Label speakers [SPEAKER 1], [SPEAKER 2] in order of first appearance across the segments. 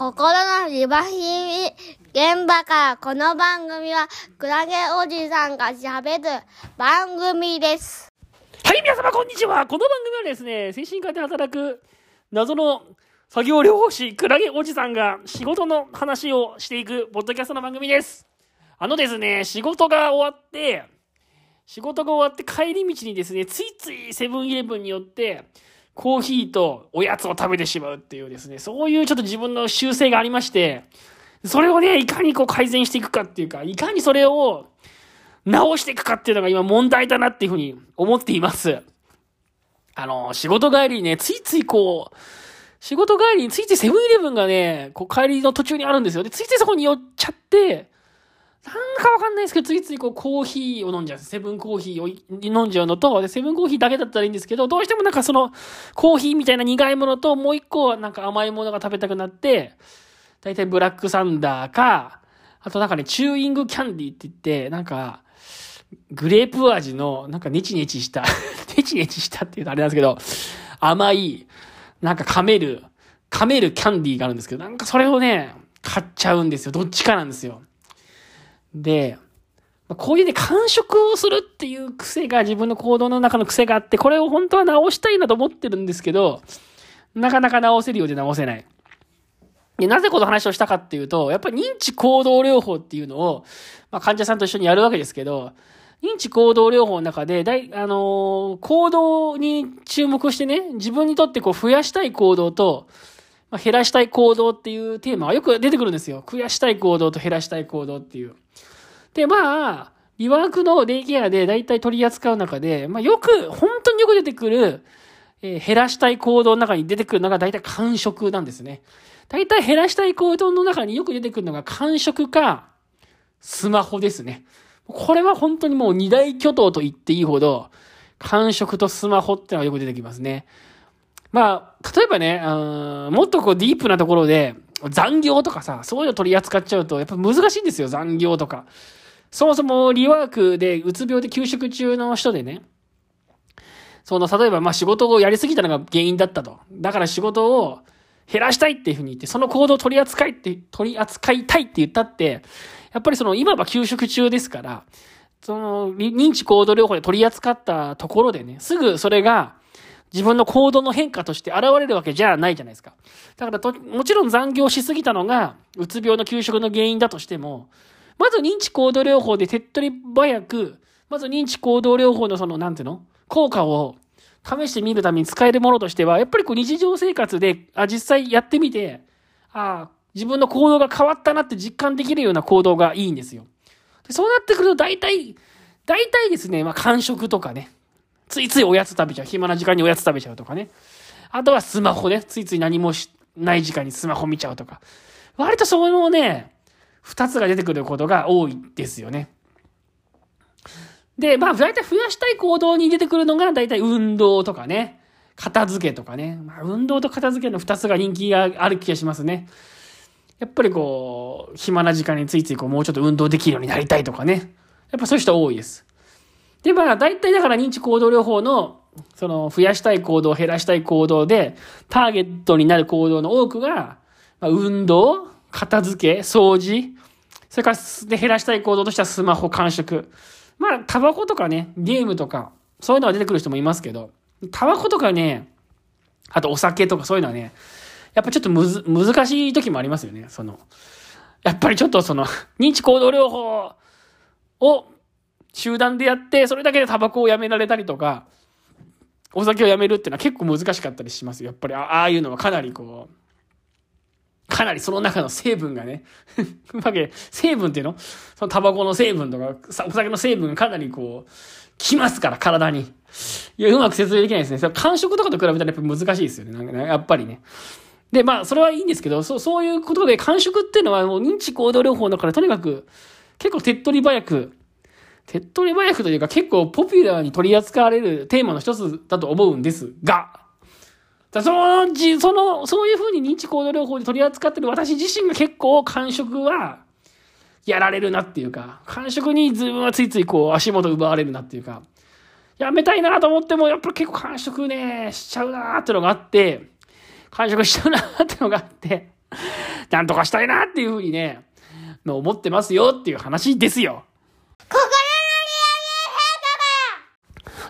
[SPEAKER 1] 心のリバヒミ現場からこの番組はクラゲおじさんが喋る番組です。
[SPEAKER 2] はい、皆様こんにちは。この番組はですね、精神科で働く謎の作業療法士、クラゲおじさんが仕事の話をしていくポッドキャストの番組です。あのですね、仕事が終わって、仕事が終わって帰り道にですね、ついついセブンイレブンによって、コーヒーとおやつを食べてしまうっていうですね、そういうちょっと自分の習性がありまして、それをね、いかにこう改善していくかっていうか、いかにそれを直していくかっていうのが今問題だなっていうふうに思っています。あの、仕事帰りにね、ついついこう、仕事帰りについついセブンイレブンがね、こう帰りの途中にあるんですよ。で、ついついそこに寄っちゃって、なんかわかんないですけど、ついついこうコーヒーを飲んじゃう。セブンコーヒーを飲んじゃうのと、で、セブンコーヒーだけだったらいいんですけど、どうしてもなんかその、コーヒーみたいな苦いものと、もう一個なんか甘いものが食べたくなって、だいたいブラックサンダーか、あとなんかね、チューイングキャンディーって言って、なんか、グレープ味の、なんかネチネチした、ネチネチしたっていうとあれなんですけど、甘い、なんか噛める、噛めるキャンディーがあるんですけど、なんかそれをね、買っちゃうんですよ。どっちかなんですよ。で、こういうね、完食をするっていう癖が自分の行動の中の癖があって、これを本当は直したいなと思ってるんですけど、なかなか直せるようで直せない。でなぜこの話をしたかっていうと、やっぱり認知行動療法っていうのを、まあ、患者さんと一緒にやるわけですけど、認知行動療法の中で、だい、あのー行動に注目してね、自分にとってこう増やしたい行動と、まあ、減らしたい行動っていうテーマがよく出てくるんですよ。増やしたい行動と減らしたい行動っていう。で、まあ、リワークのデイケアで大体取り扱う中で、まあよく、本当によく出てくる、えー減らしたい行動の中に出てくるのが大体間食なんですね。大体減らしたい行動の中によく出てくるのが間食か、スマホですね。これは本当にもう二大巨頭と言っていいほど、間食とスマホってのがよく出てきますね。まあ、例えばね、あーもっとこうディープなところで、残業とかさ、そういうの取り扱っちゃうと、やっぱ難しいんですよ、残業とか。そもそもリワークで、うつ病で休職中の人でね、その、例えばまあ仕事をやりすぎたのが原因だったと。だから仕事を減らしたいっていうふうに言って、その行動を取り扱いって、取り扱いたいって言ったって、やっぱりその今は休職中ですから、その認知行動療法で取り扱ったところでね、すぐそれが自分の行動の変化として現れるわけじゃないじゃないですか。だからと、もちろん残業しすぎたのが、うつ病の休職の原因だとしても、まず認知行動療法で手っ取り早く、まず認知行動療法のその、なんていうの？効果を試してみるために使えるものとしては、やっぱりこう日常生活で、あ、実際やってみて、あ自分の行動が変わったなって実感できるような行動がいいんですよ。でそうなってくると大体、大体ですね、まあ間食とかね、ついついおやつ食べちゃう。暇な時間におやつ食べちゃうとかね。あとはスマホね、ついつい何もしない時間にスマホ見ちゃうとか。割とそのね、二つが出てくることが多いですよね。で、まあ、大体増やしたい行動に出てくるのが、大体運動とかね、片付けとかね。まあ、運動と片付けの二つが人気がある気がしますね。やっぱりこう、暇な時間についついこう、もうちょっと運動できるようになりたいとかね。やっぱそういう人多いです。で、まあ、大体だから認知行動療法の、その、増やしたい行動、減らしたい行動で、ターゲットになる行動の多くが、まあ、運動、片付け、掃除、それから、で、減らしたい行動としてはスマホ、間食。まあ、タバコとかね、ゲームとか、そういうのが出てくる人もいますけど、タバコとかね、あとお酒とかそういうのはね、やっぱちょっとむず、難しい時もありますよね。その、やっぱりちょっとその、認知行動療法を集団でやって、それだけでタバコをやめられたりとか、お酒をやめるっていうのは結構難しかったりします。やっぱりああいうのはかなりこう、かなりその中の成分がね、わけ、成分っていうのそのタバコの成分とか、お酒の成分がかなりこう、きますから、体に。いや、うまく説明できないですね。それ感触とかと比べたらやっぱ難しいですよね。なんかね、やっぱりね。で、まあ、それはいいんですけど、そう、そういうことで、感触っていうのはもう認知行動療法だから、とにかく、結構手っ取り早く、手っ取り早くというか結構ポピュラーに取り扱われるテーマの一つだと思うんですが、そのじ、その、そういうふうに認知行動療法で取り扱ってる私自身が結構感触は、やられるなっていうか、感触に自分はついついこう足元奪われるなっていうか、やめたいなと思っても、やっぱり結構感触ね、しちゃうなーってのがあって、感触しちゃうなーってのがあって、なんとかしたいなっていうふうにね、思ってますよっていう話ですよ。
[SPEAKER 1] 心の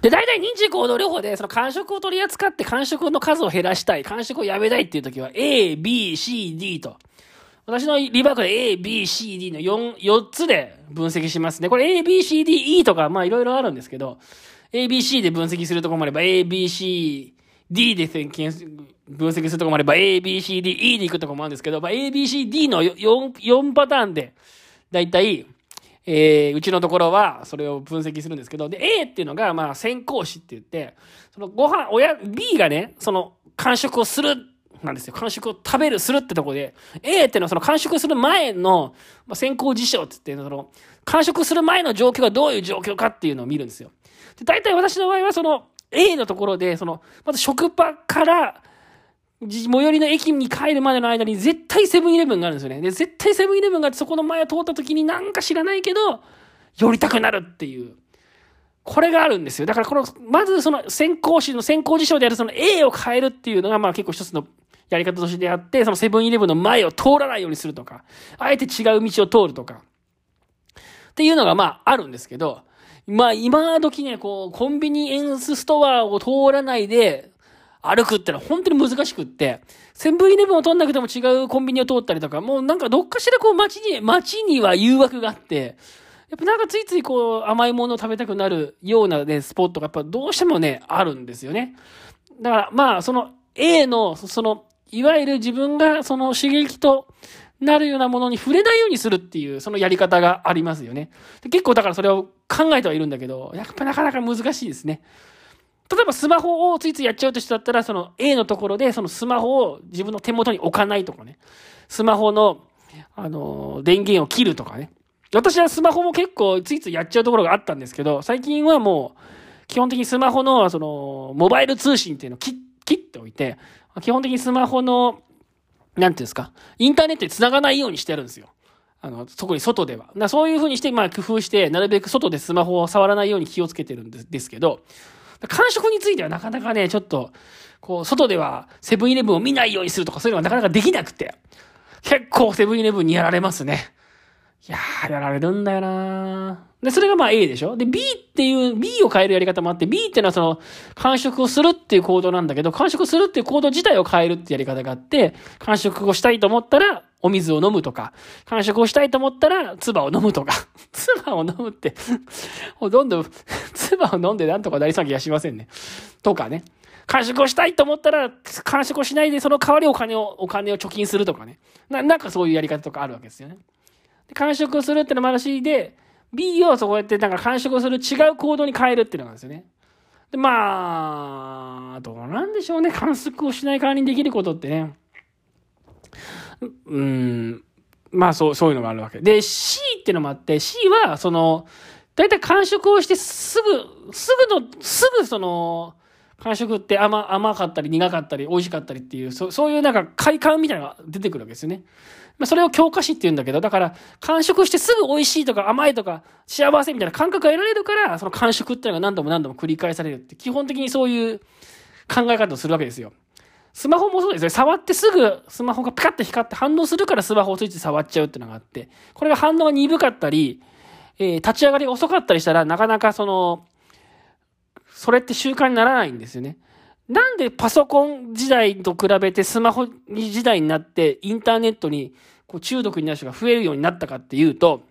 [SPEAKER 2] で、大体認知行動療法で、その感触を取り扱って感触の数を減らしたい、感触をやめたいっていう時は、A, B, C, D と。私のリバークで A, B, C, D の4、4つで分析しますね。これ A, B, C, D, E とか、まあいろいろあるんですけど、A, B, C で分析するとこもあれば、A, B, C, D で分析するとこもあれば、A, B, C, D, E で行くとこもあるんですけど、まあ A, B, C, D の 4, 4パターンで、だいたい、えー、うちのところはそれを分析するんですけど、で、A っていうのが、まあ、先行詞って言って、そのご飯、親、B がね、その、完食をする、なんですよ。完食を食べる、するってとこで、A っていうのはその完食する前の、まあ、先行事象って言って、その、完食する前の状況がどういう状況かっていうのを見るんですよ。で、大体私の場合はその、A のところで、その、まず職場から、最寄りの駅に帰るまでの間に絶対セブンイレブンがあるんですよね。で、絶対セブンイレブンがあってそこの前を通った時になんか知らないけど、寄りたくなるっていう。これがあるんですよ。だからこの、まずその先行詞の先行事象であるその A を変えるっていうのがまあ結構一つのやり方としてあって、そのセブンイレブンの前を通らないようにするとか、あえて違う道を通るとか、っていうのがまああるんですけど、まあ今時ね、こう、コンビニエンスストアを通らないで、歩くってのは本当に難しくって、セブンイレブンを通んなくても違うコンビニを通ったりとか、もうなんかどっかしらこう街に、街には誘惑があって、やっぱなんかついついこう甘いものを食べたくなるようなね、スポットがやっぱどうしてもね、あるんですよね。だからまあその A の、その、いわゆる自分がその刺激となるようなものに触れないようにするっていう、そのやり方がありますよね。結構だからそれを考えてはいるんだけど、やっぱなかなか難しいですね。例えばスマホをついついやっちゃうとしてだったら、その A のところでそのスマホを自分の手元に置かないとかね。スマホの、あの、電源を切るとかね。私はスマホも結構ついついやっちゃうところがあったんですけど、最近はもう、基本的にスマホの、その、モバイル通信っていうのを切っておいて、基本的にスマホの、なんていうんですか、インターネットに繋がないようにしてるんですよ。あの、特に外では。そういう風にして、まあ工夫して、なるべく外でスマホを触らないように気をつけてるんですけど、感触についてはなかなかね、ちょっと、こう、外ではセブンイレブンを見ないようにするとかそういうのはなかなかできなくて、結構セブンイレブンにやられますね。いやー、やられるんだよなで、それがまあ A でしょ？で、B っていう、B を変えるやり方もあって、B っていうのはその、感触をするっていう行動なんだけど、感触するっていう行動自体を変えるってやり方があって、感触をしたいと思ったら、お水を飲むとか、感触をしたいと思ったら、唾を飲むとか、唾を飲むってほとんどん、唾を飲んでなんとかなりそうな気がしませんね。とかね。感触をしたいと思ったら、感触をしないで、その代わりお金を、お金を貯金するとかね。な、なんかそういうやり方とかあるわけですよね。で、感触をするってのもあるし、で、B をそうやってなんか感触をする違う行動に変えるっていうのがですよね。で、まあ、どうなんでしょうね。観測をしない代わりにできることってね。うん、まあそう、そういうのがあるわけ。で、C っていうのもあって、C は、その、だいたい完食をしてすぐ、すぐの、すぐその、完食って甘、甘かったり苦かったり美味しかったりっていう、そそういうなんか快感みたいなのが出てくるわけですよね。まあそれを強化詞って言うんだけど、だから、完食してすぐ美味しいとか甘いとか幸せみたいな感覚が得られるから、その完食っていうのが何度も何度も繰り返されるって、基本的にそういう考え方をするわけですよ。スマホもそうですね。触ってすぐスマホがピカッと光って反応するからスマホをついて触っちゃうっていうのがあって、これが反応が鈍かったり、えー、立ち上がりが遅かったりしたら、なかなかその、それって習慣にならないんですよね。なんでパソコン時代と比べてスマホ時代になってインターネットにこう中毒になる人が増えるようになったかっていうと、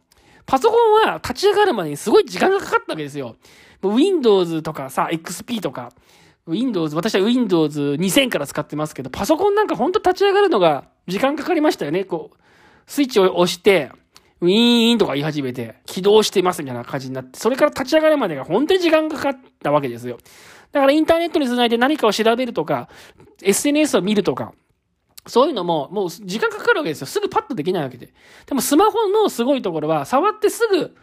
[SPEAKER 2] パソコンは立ち上がるまでにすごい時間がかかったわけですよ。Windows とかさ、XP とか、Windows、私は Windows 2000から使ってますけど、パソコンなんかほんと立ち上がるのが時間かかりましたよね。こう、スイッチを押して、ウィーンとか言い始めて、起動してますみたいな感じになって、それから立ち上がるまでが本当に時間かかったわけですよ。だからインターネットに繋いで何かを調べるとか、SNS を見るとか、そういうのも、もう時間かかるわけですよ。すぐパッとできないわけで。でもスマホのすごいところは、触ってすぐ、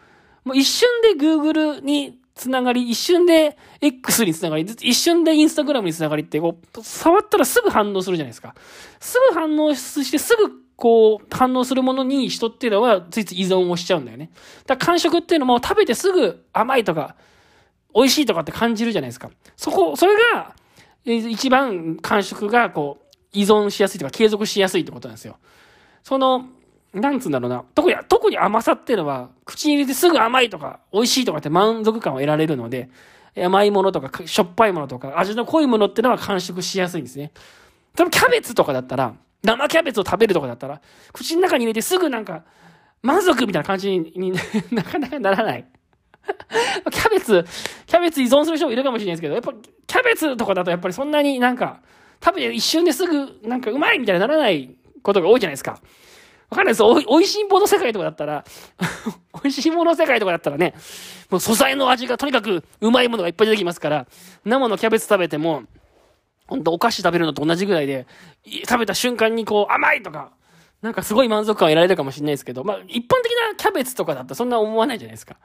[SPEAKER 2] もう一瞬で Google につながり、一瞬で X につながり、一瞬で Instagram につながりって、こう、触ったらすぐ反応するじゃないですか。すぐ反応してすぐこう、反応するものに人っていうのはついつい依存をしちゃうんだよね。だから感触っていうのも食べてすぐ甘いとか、美味しいとかって感じるじゃないですか。そこ、それが、一番感触がこう、依存しやすいとか継続しやすいってことなんですよ。その、なんつうんだろうな。特に、特に甘さっていうのは、口に入れてすぐ甘いとか、美味しいとかって満足感を得られるので、甘いものとか、しょっぱいものとか、味の濃いものっていうのは完食しやすいんですね。多分キャベツとかだったら、生キャベツを食べるとかだったら、口の中に入れてすぐなんか、満足みたいな感じに なかなかならない。キャベツ、キャベツ依存する人もいるかもしれないですけど、やっぱキャベツとかだとやっぱりそんなになんか、食べて一瞬ですぐなんかうまいみたいにならないことが多いじゃないですか。わかんないです。おい、おいしいもの世界とかだったら、おいしいもの世界とかだったらね、もう素材の味がとにかくうまいものがいっぱい出てきますから、生のキャベツ食べても、ほんとお菓子食べるのと同じぐらいで、食べた瞬間にこう甘いとか、なんかすごい満足感を得られるかもしれないですけど、まあ一般的なキャベツとかだったらそんな思わないじゃないですか。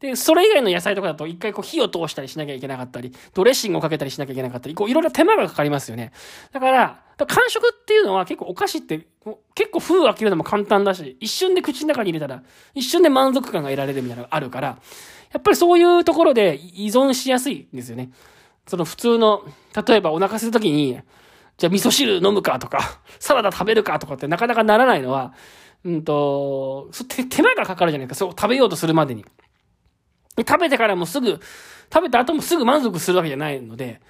[SPEAKER 2] で、それ以外の野菜とかだと一回こう火を通したりしなきゃいけなかったり、ドレッシングをかけたりしなきゃいけなかったり、こういろいろ手間がかかりますよね。だから、完食っていうのは結構お菓子って結構封を開けるのも簡単だし、一瞬で口の中に入れたら一瞬で満足感が得られるみたいなのがあるから、やっぱりそういうところで依存しやすいんですよね。その普通の、例えばお腹するときに、じゃあ味噌汁飲むかとか、サラダ食べるかとかってなかなかならないのは、うんと、手間がかかるじゃないですか。そう食べようとするまでに。食べてからもすぐ、食べた後もすぐ満足するわけじゃないので、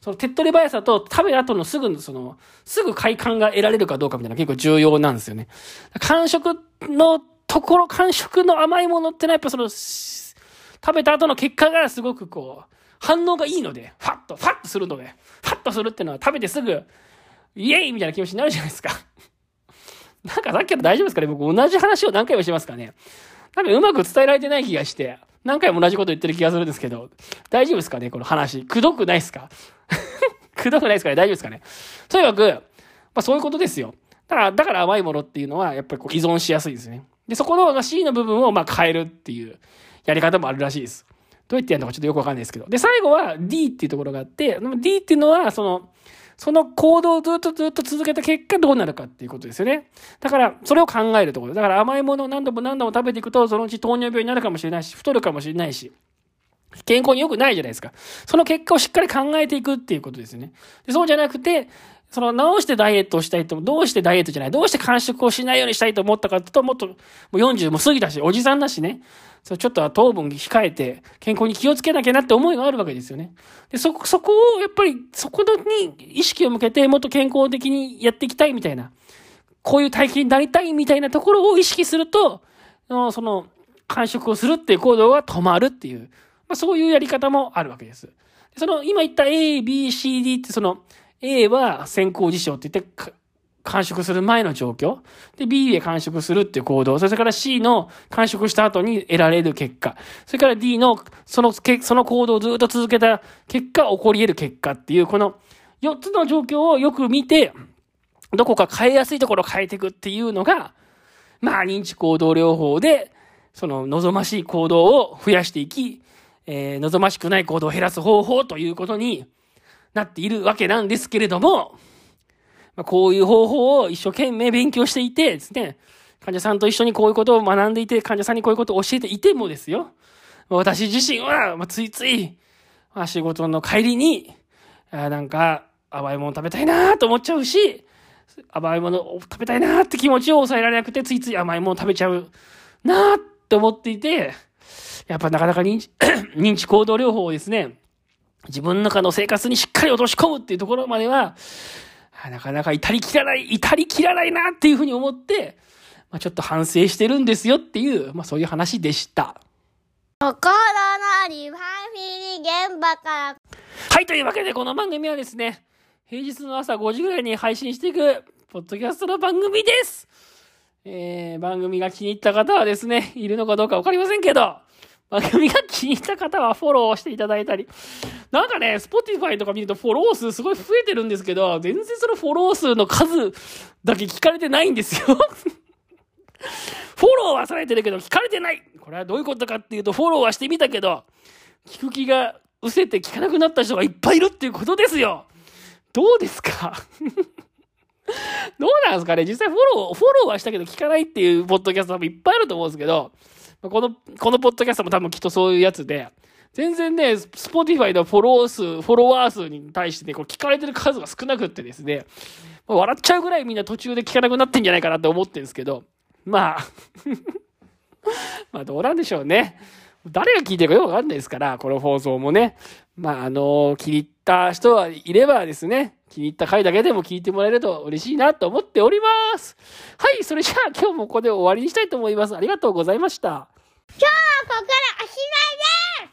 [SPEAKER 2] その手っ取り早さと食べた後のすぐ、その、すぐ快感が得られるかどうかみたいな結構重要なんですよね。完食のところ、完食の甘いものってのはやっぱその、食べた後の結果がすごくこう、反応がいいので、ファッと、ファッとするので、ファッとするっていうのは食べてすぐ、イエイみたいな気持ちになるじゃないですか。なんかさっきから大丈夫ですかね？僕同じ話を何回もしますかね？なんかうまく伝えられてない気がして、何回も同じこと言ってる気がするんですけど、大丈夫ですかねこの話。くどくないですか？くどくないですかね？大丈夫ですかね？とにかく、まあそういうことですよ。だから、だから甘いものっていうのは、やっぱりこう依存しやすいですね。で、そこの C の部分をまあ変えるっていうやり方もあるらしいです。どうやってやるのかちょっとよくわかんないですけど。で、最後は D っていうところがあって、D っていうのは、その、その行動をずっとずっと続けた結果どうなるかっていうことですよね。だから、それを考えるところ。だから甘いものを何度も何度も食べていくと、そのうち糖尿病になるかもしれないし、太るかもしれないし、健康に良くないじゃないですか。その結果をしっかり考えていくっていうことですよね。でそうじゃなくて、その、どうしてダイエットをしたいと、どうしてダイエットじゃない、どうして完食をしないようにしたいと思ったかってと、もっと、もう40も過ぎたし、おじさんだしね。そうちょっとは糖分控えて、健康に気をつけなきゃなって思いがあるわけですよね。で、そこ、そこを、やっぱり、そこに意識を向けて、もっと健康的にやっていきたいみたいな、こういう体型になりたいみたいなところを意識すると、その、完食をするっていう行動が止まるっていう、まあ、そういうやり方もあるわけです。その、今言った A、B、C、D ってその、A は先行事象って言って、完食する前の状況。で、B で完食するっていう行動。それから C の完食した後に得られる結果。それから D のその、その行動をずっと続けた結果、起こり得る結果っていう、この4つの状況をよく見て、どこか変えやすいところを変えていくっていうのが、まあ、認知行動療法で、その望ましい行動を増やしていき、えー、望ましくない行動を減らす方法ということになっているわけなんですけれども、まあ、こういう方法を一生懸命勉強していてですね、患者さんと一緒にこういうことを学んでいて、患者さんにこういうことを教えていてもですよ、私自身は、まあ、ついつい、まあ、仕事の帰りに、あなんか、甘いもの食べたいなと思っちゃうし、甘いものを食べたいなって気持ちを抑えられなくて、ついつい甘いもの食べちゃうなって思っていて、やっぱなかなか認知 認知行動療法をですね、自分の中の生活にしっかり落とし込むっていうところまでは、なかなか至りきらない、至りきらないなっていうふうに思って、まあ、ちょっと反省してるんですよっていう、まあそういう話でした。
[SPEAKER 1] 心のリファミリー現場から。
[SPEAKER 2] はい、というわけでこの番組はですね、平日の朝5時ぐらいに配信していく、ポッドキャストの番組です。えー、番組が気に入った方はですね、いるのかどうかわかりませんけど、番組が気に入った方はフォローしていただいたり、なんかね、 Spotify とか見るとフォロー数すごい増えてるんですけど、全然そのフォロー数の数だけ聞かれてないんですよ。フォローはされてるけど聞かれてない。これはどういうことかっていうと、フォローはしてみたけど、聞く気が失せて聞かなくなった人がいっぱいいるっていうことですよ。どうですか？どうなんですかね？実際フォロー、フォローはしたけど聞かないっていうポッドキャスト多分いっぱいあると思うんですけど、この、このポッドキャストも多分きっとそういうやつで、全然ね、 Spotify のフォロー数、フォロワー数に対してね、こう聞かれてる数が少なくってですね、笑っちゃうぐらいみんな途中で聞かなくなってんじゃないかなって思ってるんですけど、まあ まあどうなんでしょうね。誰が聞いてるかよくわかんないですから、この放送もね。まあ、あの気に入った人はいればですね、気に入った回だけでも聞いてもらえると嬉しいなと思っております。はい、それじゃあ今日もここで終わりにしたいと思います。ありがとうございました。
[SPEAKER 1] 今日はここ